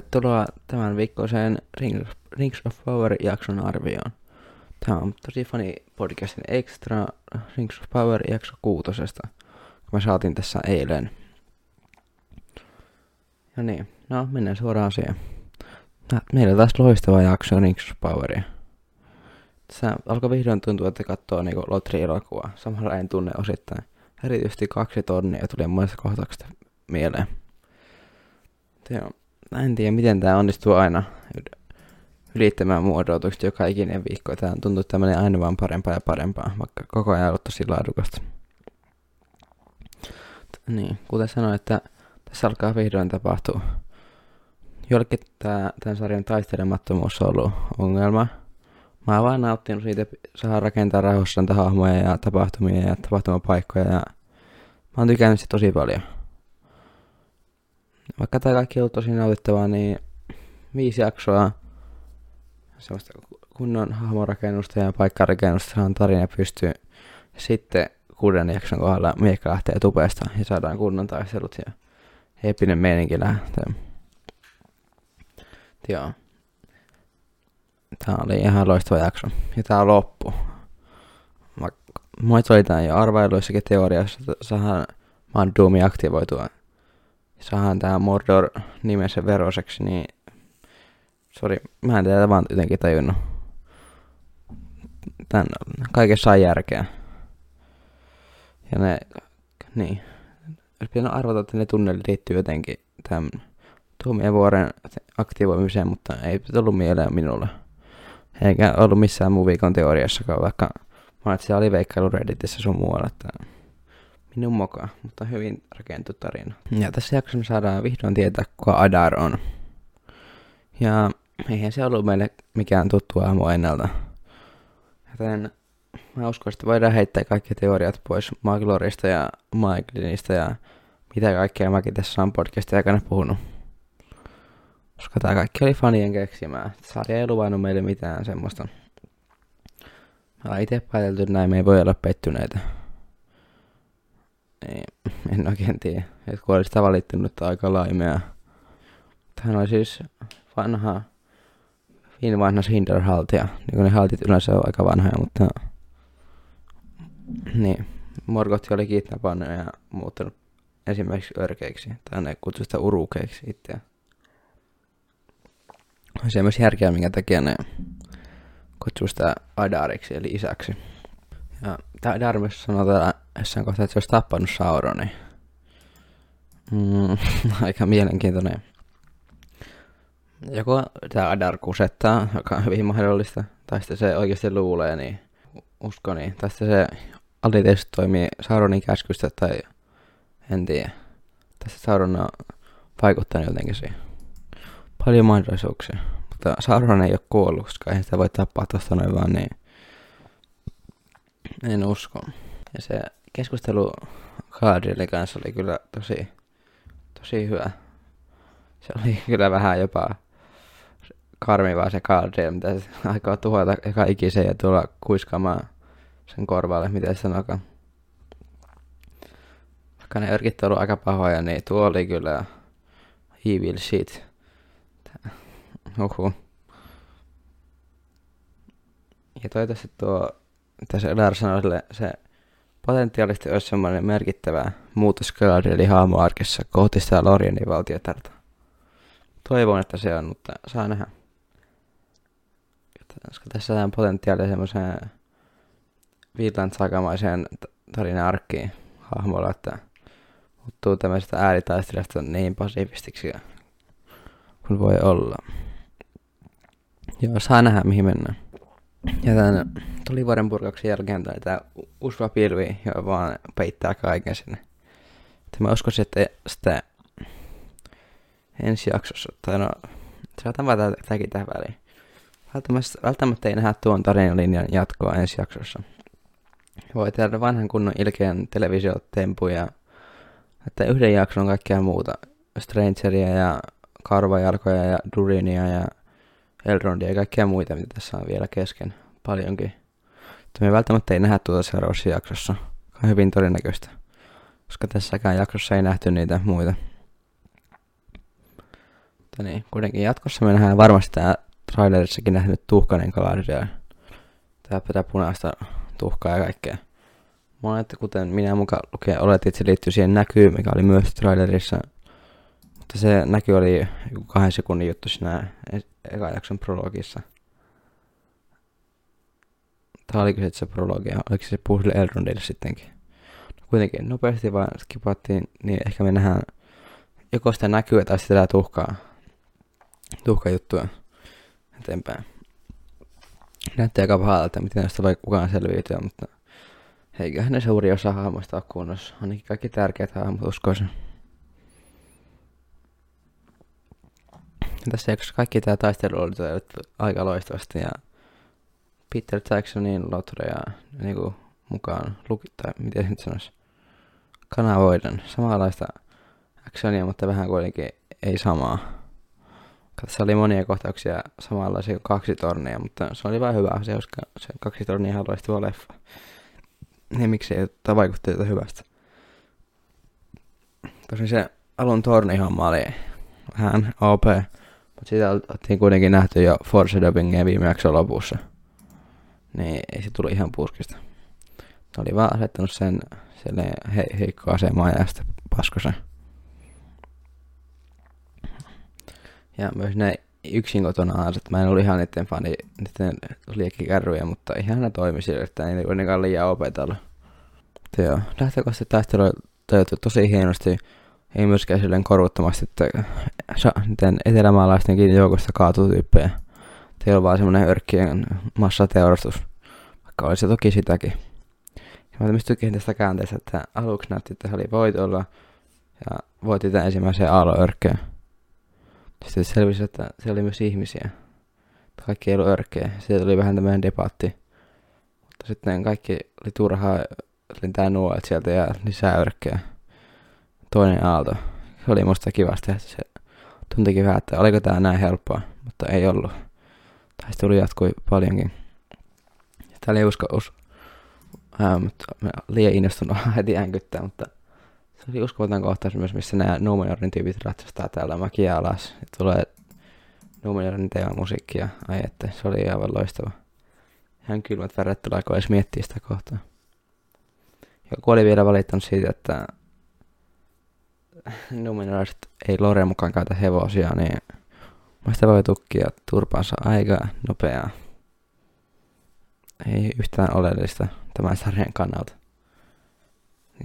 Tervetuloa tämän viikkoiseen Rings, Rings of Power-jakson arvioon. Tämä on tosi fani podcastin extra Rings of Power jakso kuutosesta, kun mä saatiin tässä eilen. Ja niin, no mennään suoraan siihen. Meillä on taas loistava jakso Rings of Poweria. Tässä alkoi vihdoin tuntua, että katsoo niinku Lotri-elokuvaa. Samalla en tunne osittain. Erityisesti kaksi tonnia tuli monesta kohtauksesta mieleen. Joo. Mä en tiedä, miten tämä onnistuu aina ylittämään mun odotukset joka ikinen viikko. Tämä on tuntuu tämmöinen aina vaan parempaa ja parempaa, vaikka koko ajan ollut tosi laadukasta. Niin, kuten sanoin, että tässä alkaa vihdoin tapahtua. Jollekin tämä, tämän sarjan taistelemattomuus on ollut ongelma. Mä oon vaan nauttinut siitä, saa rakentaa rauhassa hahmoja ja tapahtumia ja tapahtumapaikkoja ja mä oon tykännyt sitä tosi paljon vaikka tämä kaikki on tosi nautittavaa, niin viisi jaksoa semmoista kunnon hahmorakennusta ja paikkarakennusta saadaan tarina pystyy. Sitten kuuden jakson kohdalla miekka lähtee tupeesta ja saadaan kunnon taistelut ja epinen meininki lähtee. Joo. Tää oli ihan loistava jakso. Ja tää on loppu. Mä, mä jo arvailuissakin teoriassa, että saadaan Mandoomi aktivoitua saadaan tää Mordor nimensä veroseksi, niin sori, mä en tätä vaan jotenkin tajunnut. Tän kaikessa on järkeä. Ja ne, niin, olisi pitänyt arvata, että ne tunnelit liittyy jotenkin tämän vuoren aktivoimiseen, mutta ei tullut mieleen minulle. Eikä ollut missään muu viikon teoriassakaan, vaikka mä olin siellä veikkailu Redditissä sun muualla, että minun moka, mutta hyvin rakentu tarina. Ja tässä jaksossa me saadaan vihdoin tietää, kuka Adar on. Ja eihän se ollut meille mikään tuttu aamu ennalta. Joten mä uskon, että voidaan heittää kaikki teoriat pois Maglorista ja Maiklinista ja mitä kaikkea mäkin tässä on podcastin aikana puhunut. Koska tää kaikki oli fanien keksimää. Sarja ei luvannut meille mitään semmoista. Mä itse päätelty näin, me ei voi olla pettyneitä. Ei, en oikein tiedä. Et kun olisi valittanut, aika laimea. Hän oli siis vanha, hyvin vanha Hinderhaltia. Niin kuin ne haltit yleensä on aika vanhoja, mutta... Niin, Morgotti oli kidnappannut ja muuttanut esimerkiksi örkeiksi. Tai ne kutsui sitä urukeiksi itseään. Se on myös järkeä, minkä takia ne kutsuu sitä Adariksi, eli isäksi. Ja tämä Darmus sanoo täällä jossain kohtaa, että se olisi tappanut Sauronin. Mm, aika mielenkiintoinen. Joko tämä Adar kusettaa, joka on hyvin mahdollista, tai sitten se oikeasti luulee, niin usko niin. Tai sitten se aliteisesti toimii Sauronin käskystä, tai en tiedä. Tässä Sauron on vaikuttanut jotenkin siihen. Paljon mahdollisuuksia. Mutta Sauron ei ole kuollut, koska ei sitä voi tappaa tuosta noin vaan niin. En usko. Ja se keskustelu Galadrielin kanssa oli kyllä tosi, tosi hyvä. Se oli kyllä vähän jopa karmivaa se Galadriel, mitä se aikoo tuhota eka ikisen ja tulla kuiskaamaan sen korvalle, mitä se sanokaan. Vaikka ne örkit on aika pahoja, niin tuo oli kyllä evil shit. Uhu. Ja toivottavasti tuo tässä Larsonolle se potentiaalisesti olisi semmoinen merkittävä muutos Galadrielin hahmoarkissa kohti sitä Lorienin valtiotarta. Toivon, että se on, mutta saa nähdä. Koska tässä on potentiaalia semmoiseen Viitland sakamaiseen tarina arkkiin hahmolla, että muuttuu tämmöisestä ääritaistelijasta niin pasifistiksi kuin voi olla. Joo, saa nähdä mihin mennään. Ja tämän tulivuoren purkauksen jälkeen tuli tämä usva pilvi, joka vaan peittää kaiken sinne. Että mä uskoisin, että sitä ensi jaksossa, tai no, saatan vaan tätäkin tähän väliin. Välttämättä, välttämättä ei nähdä tuon tarinalinjan jatkoa ensi jaksossa. Voi tehdä vanhan kunnon ilkeän televisiotempuja, että yhden jakson kaikkea muuta. Strangeria ja Karvajalkoja ja Durinia ja Elrondia ja kaikkea muita, mitä tässä on vielä kesken paljonkin. Mutta me välttämättä ei nähdä tuota seuraavassa jaksossa. On hyvin todennäköistä. Koska tässäkään jaksossa ei nähty niitä muita. Mutta niin, kuitenkin jatkossa me nähdään varmasti tää trailerissakin nähnyt tuhkainen Galadriel. Tää pitää punaista tuhkaa ja kaikkea. Monet, kuten minä mukaan lukee, oletin, että se liittyy siihen näkyyn, mikä oli myös trailerissa. Mutta se näky oli kahden sekunnin juttu siinä e- eka jakson prologissa. Tai oliko se se prologi, oliko se puhu sille Elrondille sittenkin. No, kuitenkin nopeasti vaan skipattiin, niin ehkä me nähdään joko sitä näkyä tai sitä tuhkaa, tuhkajuttua eteenpäin. Näytti aika pahalta, miten näistä voi kukaan selviytyä, mutta eiköhän ne suuri osa hahmoista ole kunnossa. Ainakin kaikki tärkeät hahmot uskoisin. Tässä jaksossa kaikki tämä taistelu oli aika loistavasti ja Peter Jacksonin Lotre ja niinku mukaan luki, tai miten nyt sanoisi, kanavoiden samanlaista actionia, mutta vähän kuitenkin ei samaa. Tässä oli monia kohtauksia samanlaisia kuin kaksi tornia, mutta se oli vain hyvä asia, koska se kaksi tornia ihan loistava leffa. Niin miksi ei ottaa vaikutteita hyvästä. Tosin se alun tornihomma oli vähän OP, mutta siitä oltiin kuitenkin nähty jo Force Dubbingia viime jakson lopussa. Niin ei se tuli ihan puskista. Ne oli vaan asettanut sen he, heikko asemaan ja sitten paskosen. Ja myös ne yksin kotona aaset. Mä en ollut ihan niiden fani, niiden liekkikärryjä, mutta ihan ne toimi sille, että ei kuitenkaan liian opetella. Mutta joo, lähtökohtaisesti taistelu toteutettu tosi hienosti. Ei myöskään silleen korvuttomasti, että niiden etelämaalaistenkin joukosta kaatuu tyyppejä. Teillä on vaan semmonen örkkien massateurastus, vaikka olisi toki sitäkin. Ja mä myös tästä käänteestä, että aluksi näytti, että se oli voitolla ja voitti tämän ensimmäisen aallonörkkeen. Sitten selvisi, että siellä oli myös ihmisiä. Kaikki ei ollut örkkejä. Siitä tuli vähän tämmöinen debatti. Mutta sitten kaikki oli turhaa lentää nuolet sieltä ja lisää örkkejä. Toinen aalto. Se oli musta kivasti. Se tuntikin vähän, että oliko tää näin helppoa, mutta ei ollut. Taistelu jatkui paljonkin. Tää oli usko, us, ää, mutta liian innostunut heti änkyttää, mutta se oli uskomaton kohtaus myös, missä nämä Numenorin tyypit ratsastaa täällä mäkiä alas. Ja tulee Numenorin teema musiikkia. Ai että, se oli aivan loistava. Ihan kylmät väret tulee, kun edes miettii sitä kohtaa. Joku oli vielä valittanut siitä, että Numenoraiset ei Lore mukaan käytä hevosia, niin Muista voi tukkia turpansa aika nopeaa. Ei yhtään oleellista tämän sarjan kannalta.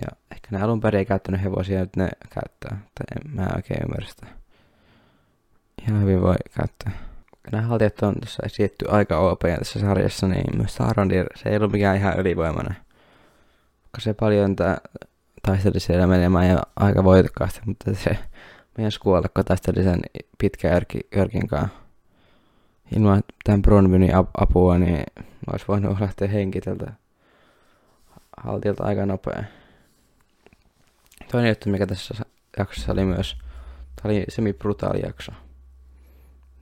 Ja ehkä ne alun perin ei käyttänyt hevosia, nyt ne käyttää. Tai en mä oikein ymmärrä sitä. Ihan hyvin voi käyttää. Nämä haltijat on tässä esitetty aika OP tässä sarjassa, niin myös Sarondir, se ei ollut mikään ihan ylivoimainen. Koska se paljon tää taisteli siellä menemään ja aika voitokkaasti, mutta se meidän kuolla, kun taisteli sen pitkä Jörkin kanssa. Ilman tämän Bronwynin apua, niin olisi voinut lähteä henki tältä haltiolta aika nopea. Toinen juttu, mikä tässä jaksossa oli myös, tämä oli semi-brutaali jakso.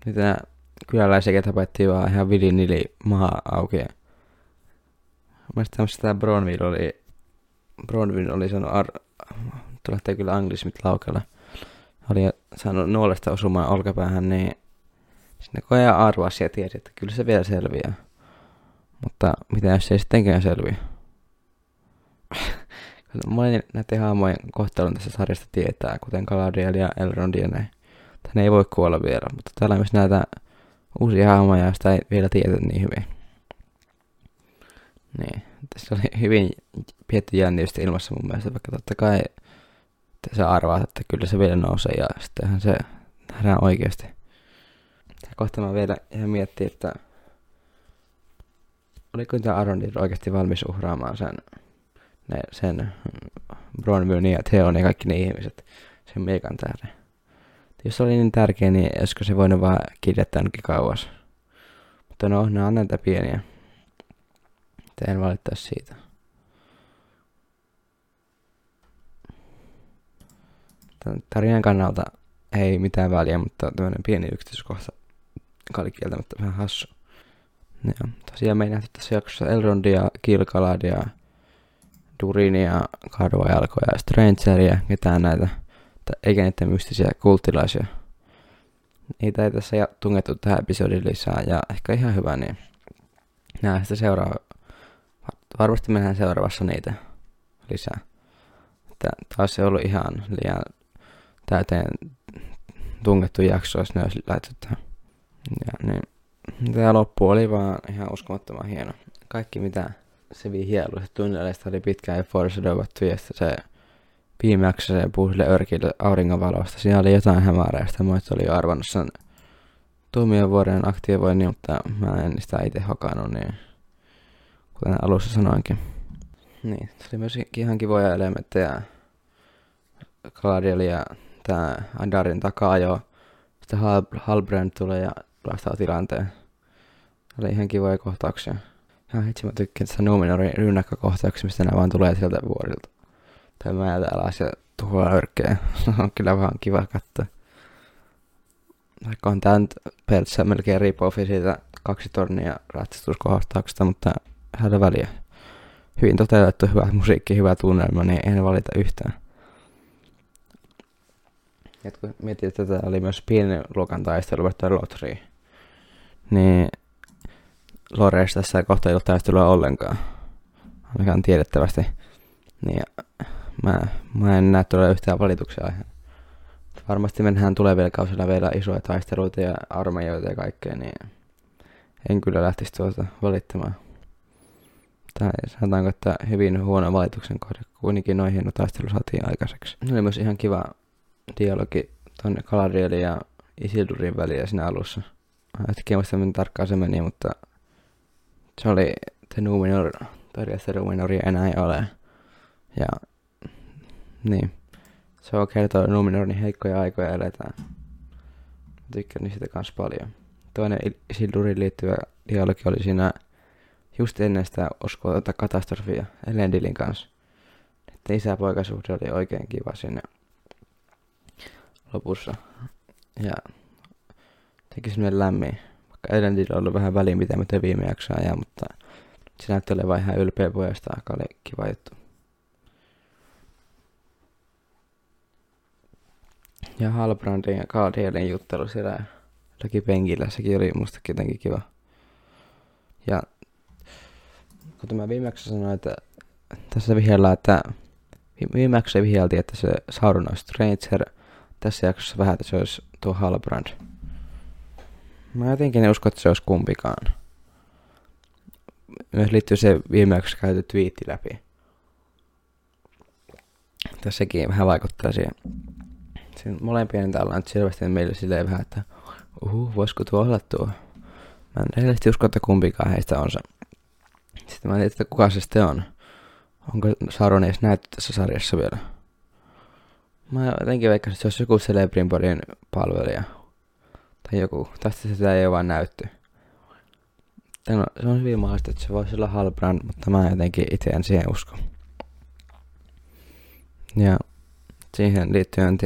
Niitä nämä kyläläisiä tapettiin vaan ihan vilin nili maa auki. Mielestäni tämä Bronwyn oli, Bronwyn oli sanonut, ar- tulette kyllä anglismit laukella. Oli saanut nuolesta osumaan olkapäähän, niin sinne koja arvasi ja tiesi, että kyllä se vielä selviää. Mutta mitä jos se ei sittenkään selviä? Moni näiden haamojen kohtalon tässä sarjasta tietää, kuten Galadriel ja Elrond ja näin. Tänne ei voi kuolla vielä, mutta täällä myös näitä uusia haamoja, joista ei vielä tiedä niin hyvin. Niin, tässä oli hyvin pietty jännitystä ilmassa mun mielestä, vaikka totta kai että sä arvaat, että kyllä se vielä nousee ja sittenhän se nähdään oikeasti. Ja kohta mä vielä ihan miettii, että oliko tämä Arondir oikeasti valmis uhraamaan sen ne, sen Bronwynin ja Theon ja kaikki ne ihmiset sen meikan tähden. Jos se oli niin tärkeä, niin olisiko se voinut vaan kirjata ainakin kauas. Mutta no, ne on näitä pieniä. En valittaisi siitä. Tarinan kannalta ei mitään väliä, mutta tämmöinen pieni yksityiskohta, joka oli kieltämättä vähän hassu. Ja, tosiaan me ei nähty tässä jaksossa Elrondia, Kilkaladia, Durinia, Jalkoja, Strangeria, ketään näitä, eikä niitä mystisiä kulttilaisia. niitä ei tässä tungettu tähän episodiin lisää ja ehkä ihan hyvä, niin nähdään sitä seuraava. Varmasti mennään seuraavassa niitä lisää. Että taas ei ollut ihan liian täyteen tungettu jakso, jos ne olisi laitettu. Ja niin, tämä loppu oli vaan ihan uskomattoman hieno. Kaikki mitä se vii se tunneleista oli pitkään ja foreshadowattu ja se viimeksi se puhui sille örkille auringonvalosta. Siinä oli jotain hämärää, sitä oli jo arvannut sen tuomiovuoden aktivoinnin, mutta mä en sitä itse hokannut, niin kuten alussa sanoinkin. Niin, se oli myös ihan kivoja elementtejä. Gladiel ja tää Andarin takaa jo. Sitten Hal Halbrand tulee ja pelastaa tilanteen. Oli ihan kivoja kohtauksia. Ja itse mä tykkään tästä Numenorin rynnäkkökohtauksia, mistä ne vaan tulee sieltä vuorilta. Tai määltä alas ja tuhoaa örkkejä. on kyllä vaan kiva katsoa. Vaikka on tää nyt periaatteessa melkein rip-offi siitä kaksi tornia ratsastuskohtauksesta, mutta hänellä väliä. Hyvin toteutettu, hyvä musiikki, hyvä tunnelma, niin en valita yhtään. Kun mietin, että tätä oli myös pienen luokan taistelu, että Lotri, niin Loreista tässä kohta ei ole taistelua ollenkaan. Ainakaan tiedettävästi. Niin mä, mä en näe todella yhtään valituksia aiheena. Varmasti mennään tulevilla kausilla vielä isoja taisteluita ja armeijoita ja kaikkea, niin en kyllä lähtisi tuolta valittamaan. Tai sanotaanko, että hyvin huono valituksen kohde, kuitenkin noin hieno taistelu saatiin aikaiseksi. Ne oli myös ihan kiva dialogi tonne Galadrielin ja Isildurin väliä siinä alussa. Hetken muista miten tarkkaan se meni, mutta se oli The Numenor, todella Numenoria enää ei ole. Ja niin. Se on kertoa Numenorin heikkoja aikoja eletään. Tykkään niistä kans paljon. Toinen Isildurin liittyvä dialogi oli siinä just ennen sitä uskoa katastrofia Elendilin kanssa. Että isä-poikasuhde oli oikein kiva sinne lopussa. Ja teki semmoinen lämmin. Vaikka on ollut vähän välinpitämätön viime jaksoa ja, mutta se näytti olevan ihan ylpeä pojasta, joka oli kiva juttu. Ja Halbrandin ja Gaadielin juttelu siellä jollakin penkillä, sekin oli musta jotenkin kiva. Ja kun mä viimeksi sanoin, että tässä vihjalla, että viimeksi vihjaltiin, että se Sauron olisi Stranger, tässä jaksossa vähän, että se olisi tuo Halbrand. Mä jotenkin en usko, että se olisi kumpikaan. Myös liittyy se viimeksi käyty twiitti läpi. Tässäkin vähän vaikuttaa siihen Siinä molempien täällä on selvästi meille silleen vähän, että uhu, voisiko tuo olla tuo. Mä en rehellisesti usko, että kumpikaan heistä on se. Sitten mä en tiedä, että kuka se sitten on. Onko Sauron edes näytetty tässä sarjassa vielä? Mä jotenkin veikkasin, että se olisi joku Celebrimborin palvelija. Tai joku. Tästä sitä ei ole vaan näytty. No, se on hyvin mahdollista, että se voisi olla Halbrand, mutta mä jotenkin itse en siihen usko. Ja siihen liittyen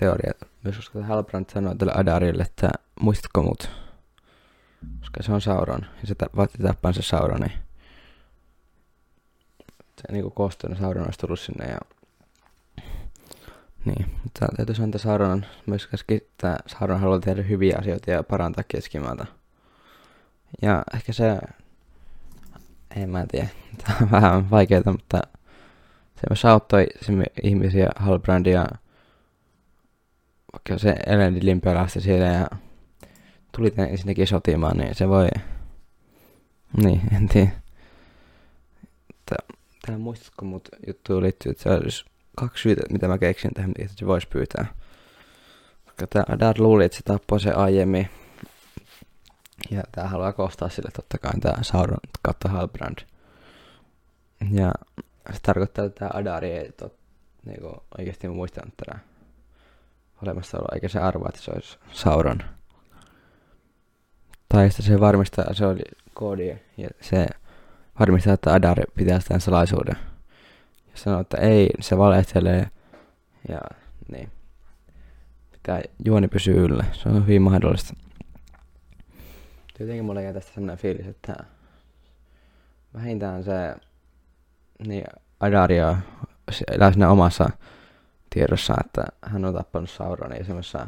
teoria. Myös koska Halbrand sanoi tälle Adarille, että muistatko mut? Koska se on Sauron. Ja se vaati tappaan se Sauroni. Se niinku koostunut Sauron olisi tullut sinne ja... Niin, mutta täytyy sanoa, että Sauron myös että Sauron haluaa tehdä hyviä asioita ja parantaa keskimaata. Ja ehkä se... En mä tiedä. Tämä on vähän vaikeaa, mutta se myös auttoi ihmisiä Halbrandia vaikka se Elendilin pelasti siellä ja tuli tänne ensinnäkin sotimaan, niin se voi... Niin, en tiedä. Tää muistatko mut juttu liittyy, että se olisi kaksi syytä, mitä mä keksin tähän, että se voisi pyytää. Adar luuli, että se tappoi se aiemmin. Ja tää haluaa kostaa sille totta kai tää Sauron kautta Halbrand. Ja se tarkoittaa, että tää Adari ei tot, niinku, oikeasti muistanut tätä olemassaolo, eikä se arvaa, että se olisi Sauron. Tai sitten se varmistaa, se oli koodi, ja se varmistaa, että Adar pitää sitä salaisuuden. Sanoo, että ei, se valehtelee, ja niin. Pitää juoni pysyä yllä, se on hyvin mahdollista. Jotenkin mulle jää tästä sellainen fiilis, että vähintään se niin Adaria elää siinä omassa tiedossa, että hän on tappanut Sauronin semmoisessa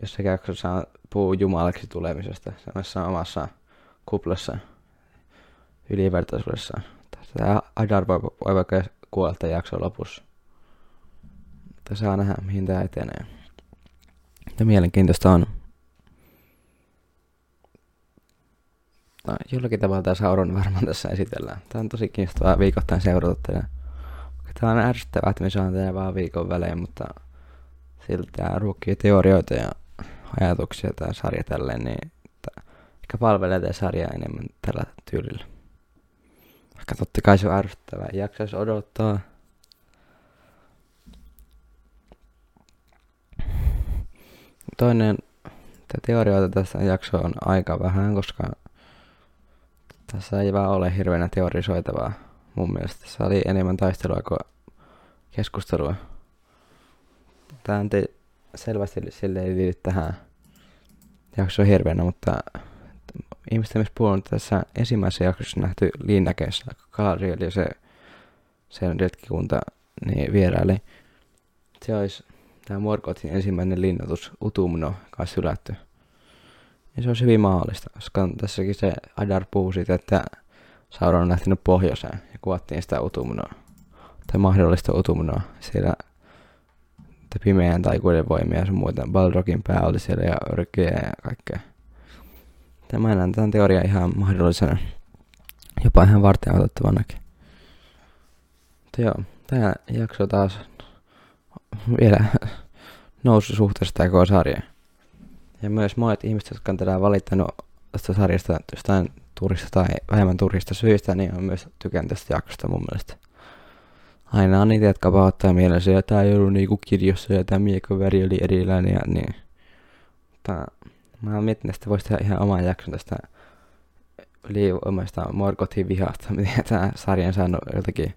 jossa jaksossa puhuu jumalaksi tulemisesta semmoisessa omassa kuplassa ylivertaisuudessa. Tämä Adar voi, voi vaikka kuolla jakson lopussa. Mutta saa nähdä, mihin tämä etenee. Ja mielenkiintoista on. No, jollakin tavalla tämä Sauron varmaan tässä esitellään. Tämä on tosi kiinnostavaa viikoittain seurata tätä. Tämä on ärsyttävää, että me saan tehdä vaan viikon välein, mutta silti tämä ruokkii teorioita ja ajatuksia tämä sarja tälleen, niin ehkä palvelee tämä sarja enemmän tällä tyylillä. Vaikka totta kai se on ärsyttävää, jaksaisi odottaa. Toinen teorioita tässä jakso on aika vähän, koska tässä ei vaan ole hirveänä teorisoitavaa mun mielestä. Tässä oli enemmän taistelua kuin keskustelua. Tämä te selvästi sille ei liity tähän jaksoon hirveänä, mutta ihmiset myös puhunut tässä ensimmäisessä jaksossa nähty linnäkeessä, Galadriel ja se sen retkikunta niin vieraili. Se olisi tämä Morgotin ensimmäinen linnoitus Utumno kanssa hylätty. Ja se olisi hyvin mahdollista, koska tässäkin se Adar puhuu siitä, että Sauron on lähtenyt pohjoiseen ja kuvattiin sitä Utumnoa. Tai mahdollista Utumnoa. Siellä pimeän taikuuden voimia ja sun muuta. Balrogin pää oli siellä ja örkyjä ja kaikkea. Tämä näen tämän teoria ihan mahdollisena. Jopa ihan varten otettavanakin. Mutta joo, tämä jakso taas vielä nousu suhteessa tämä sarja. Ja myös monet ihmiset, jotka on tätä valittanut tästä sarjasta jostain turista tai vähemmän turista syistä, niin on myös tykännyt tästä jaksosta mun mielestä. Aina on niitä, jotka pahoittaa mielessä, että tämä ei ollut niinku kirjossa ja tämä miekon väri oli erilainen ja niin. Mutta mä mietin, että voisi tehdä ihan oman jakson tästä ylivoimaista Morgothin vihasta, miten tämä sarja on saanut jotakin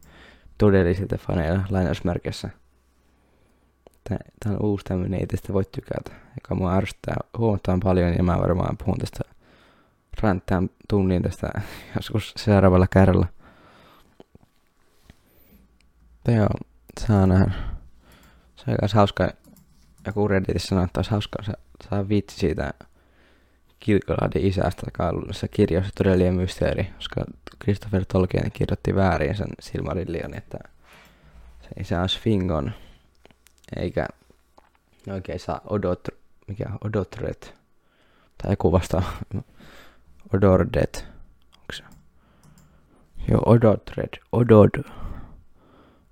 todellisilta faneilla lainausmerkissä. Tämä on uusi tämmöinen, ei tästä voi tykätä, joka mua ärsyttää huomattavan paljon, ja mä varmaan puhun tästä ranttään tunnin tästä joskus seuraavalla kerralla. Mutta joo, saa nähdä. Se on hauska, joku Redditissä sanoi, että olisi hauska saa vitsi siitä Kilkoladin isästä, joka on ollut todellinen mysteeri, koska Christopher Tolkien kirjoitti väärin sen Silmarillion, että se isä on Sfingon, eikä oikein saa odot, mikä odotret, tai joku vasta odordet, onko se? Joo, odotret, odod,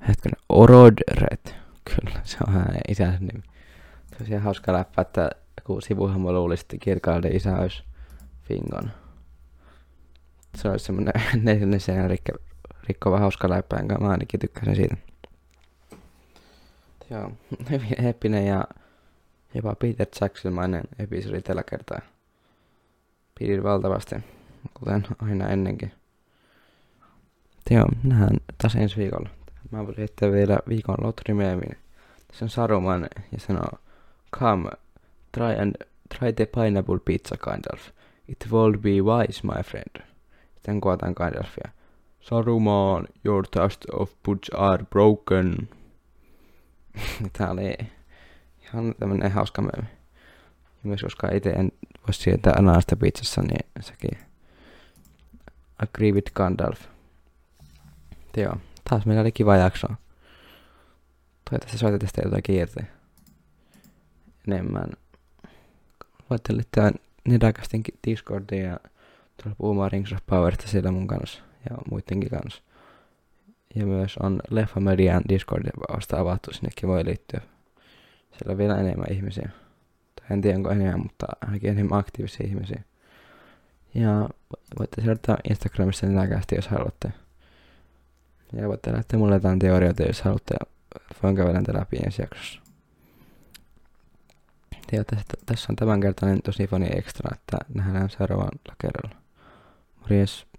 hetkinen, orodret, kyllä, se on hänen isänsä nimi. Tosiaan hauska läppä, että kun sivuhahmo luulisi, että Kirkaldin isä olisi Fingon. Se olisi semmoinen neljännen seinän rikko, rikkova hauska läppä, enkä mä ainakin tykkäsin siitä. Joo, hyvin eeppinen ja jopa Peter Jacksonmainen episodi tällä kertaa. Pidin valtavasti, kuten aina ennenkin. Joo, nähdään taas ensi viikolla. Mä voin heittää vielä viikon lotrimeemin. Se on Saruman ja sanoo, come try and try the pineapple pizza kind of. It will be wise, my friend. Sitten kuotaan Gandalfia. Saruman, your taste of boots are broken. Tää oli ihan tämmönen hauska meemi. Ja myös koska itse en voi sietää ananasta pizzassa, niin sekin agree with Gandalf. Joo, taas meillä oli kiva jakso. Toivottavasti soitatte jotakin irti enemmän laittele tämän Nedacastin Discordiin ja tulla puhumaan Rings of Powerista siellä mun kanssa ja muidenkin kanssa. Ja myös on Leffa Median Discord vasta avattu, sinnekin voi liittyä. Siellä on vielä enemmän ihmisiä. Tai en tiedä onko enemmän, mutta ainakin enemmän aktiivisia ihmisiä. Ja voitte seurata Instagramissa Nedacasti, jos haluatte. Ja voitte lähteä mulle jotain teorioita, jos haluatte. Voin kävellä läpi ensi jaksossa. Ja tästä, tässä on tämänkertainen tosi fani extra, että nähdään seuraavalla kerralla. Morjes.